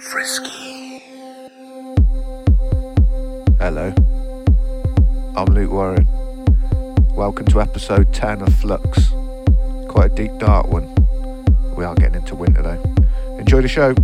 Frisky. Hello, I'm Luke Warren. Welcome to episode 10 of Flux. Quite a deep, dark one. We are getting into winter though. Enjoy the show.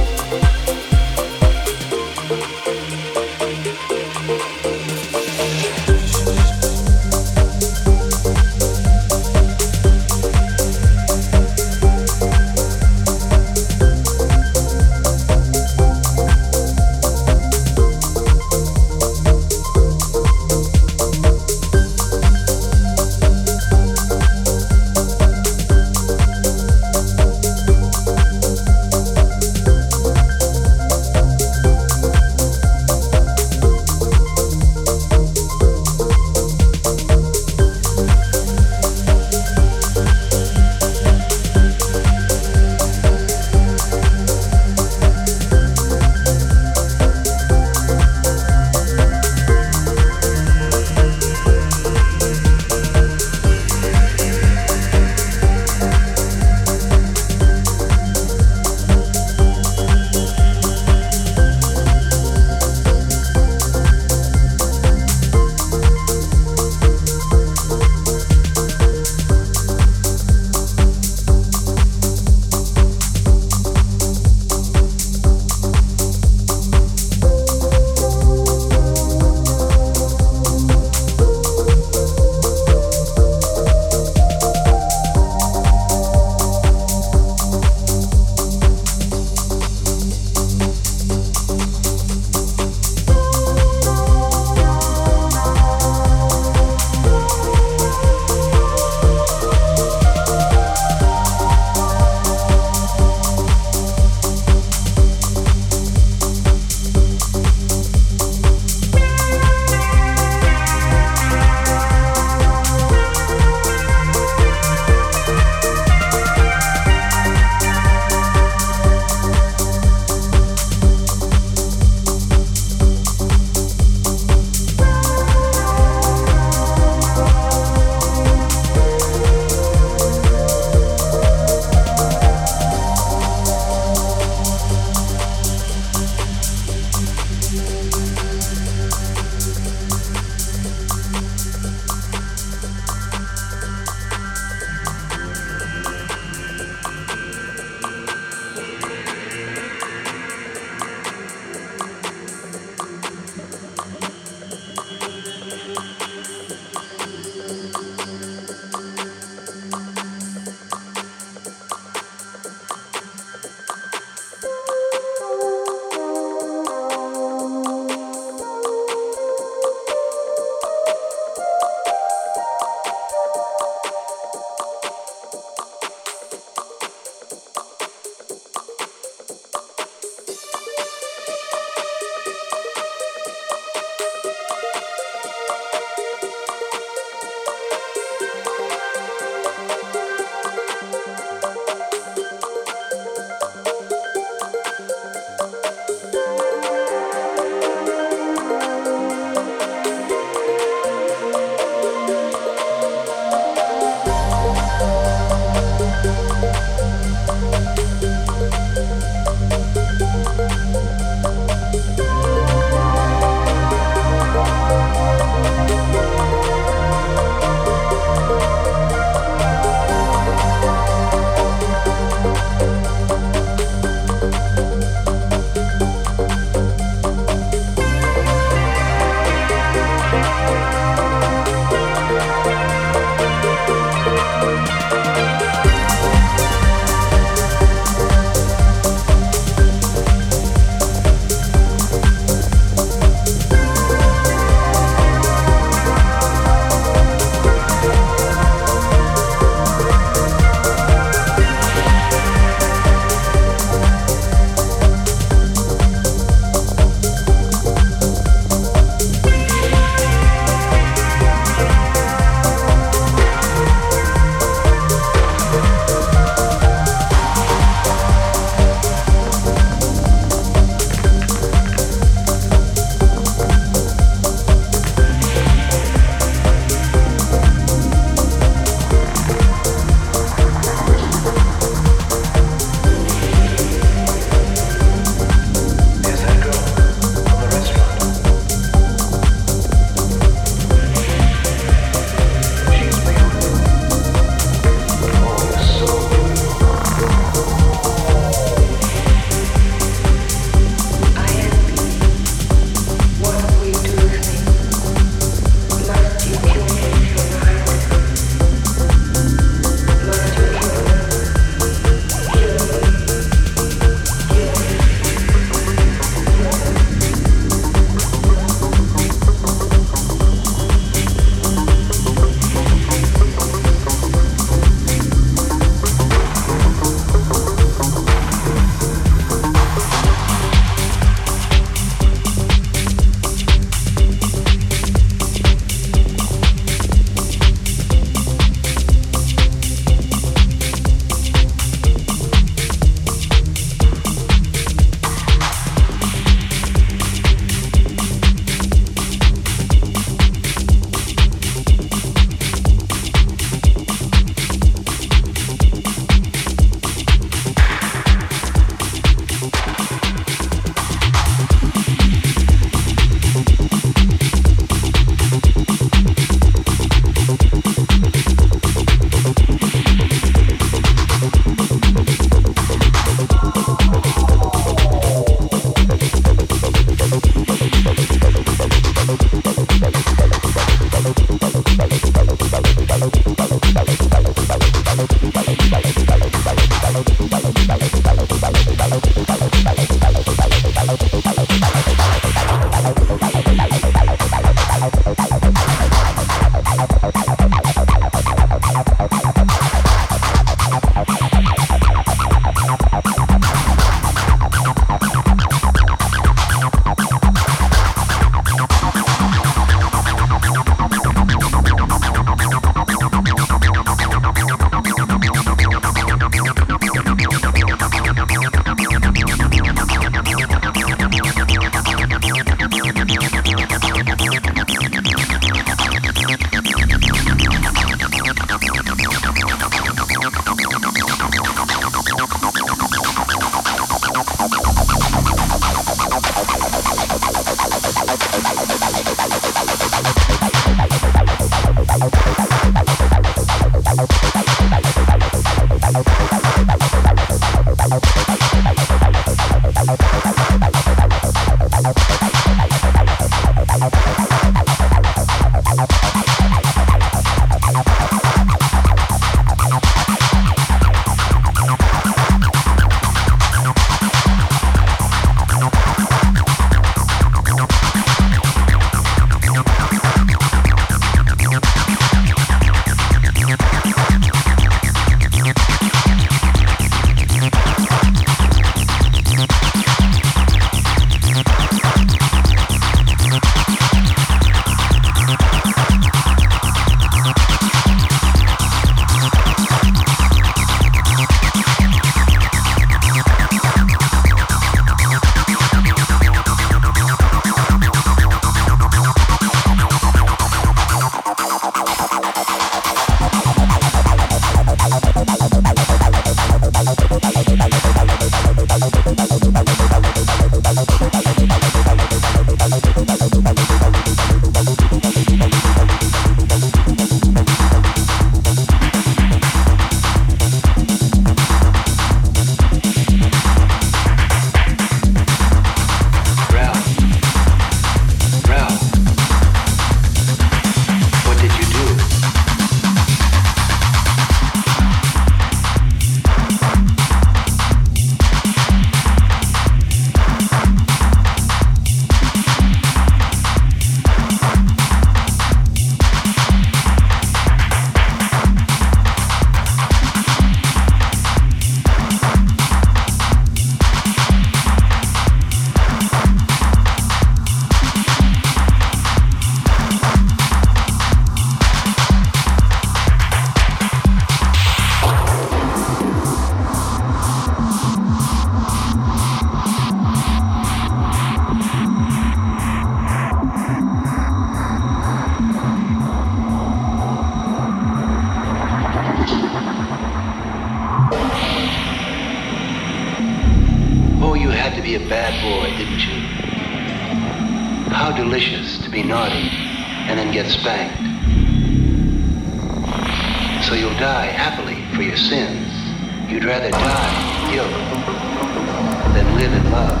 in love.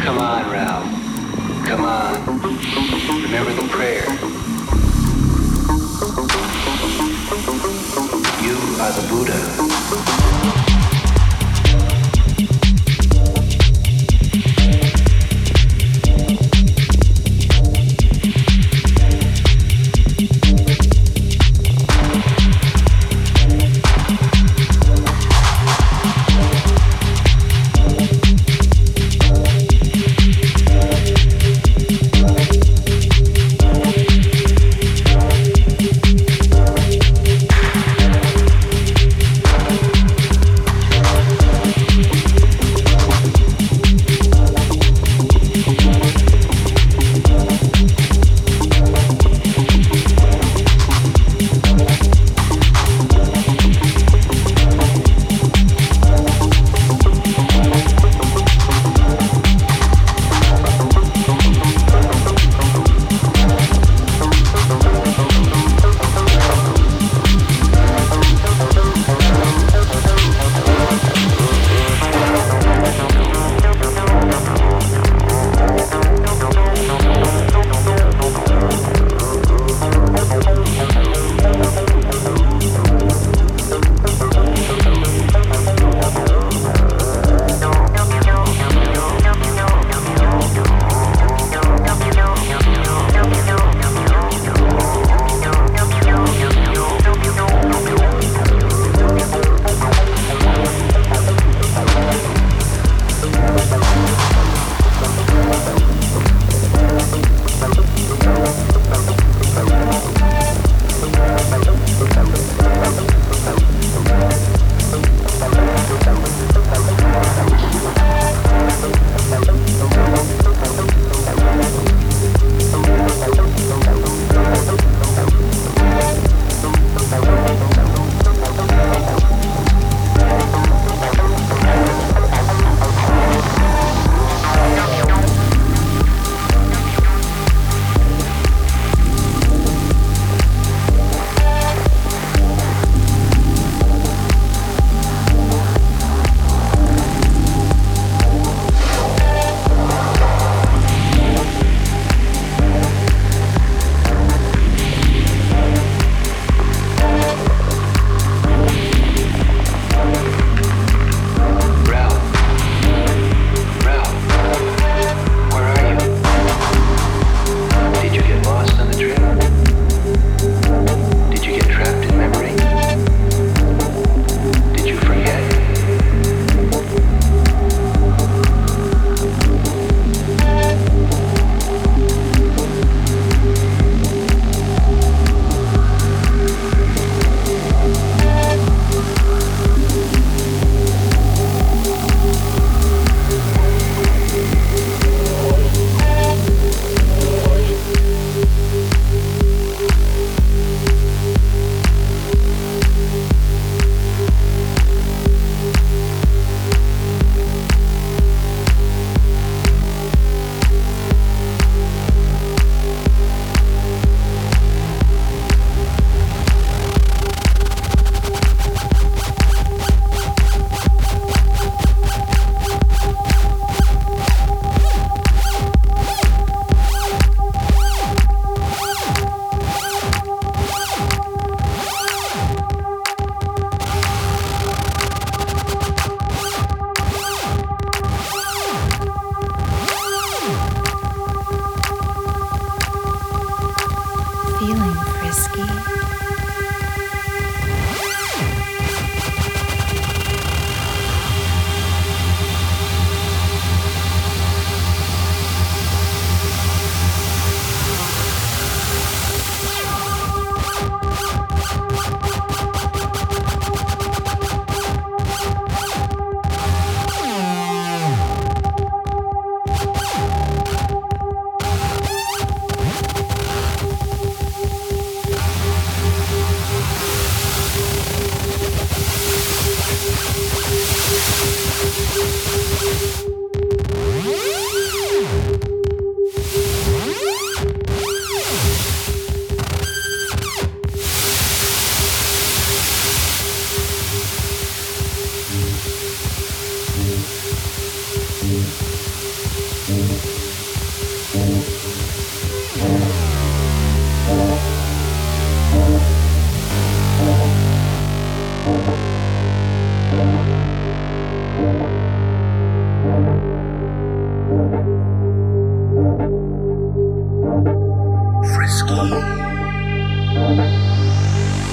Come on, Ralph. Come on. Remember the prayer. You are the Buddha.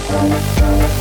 Música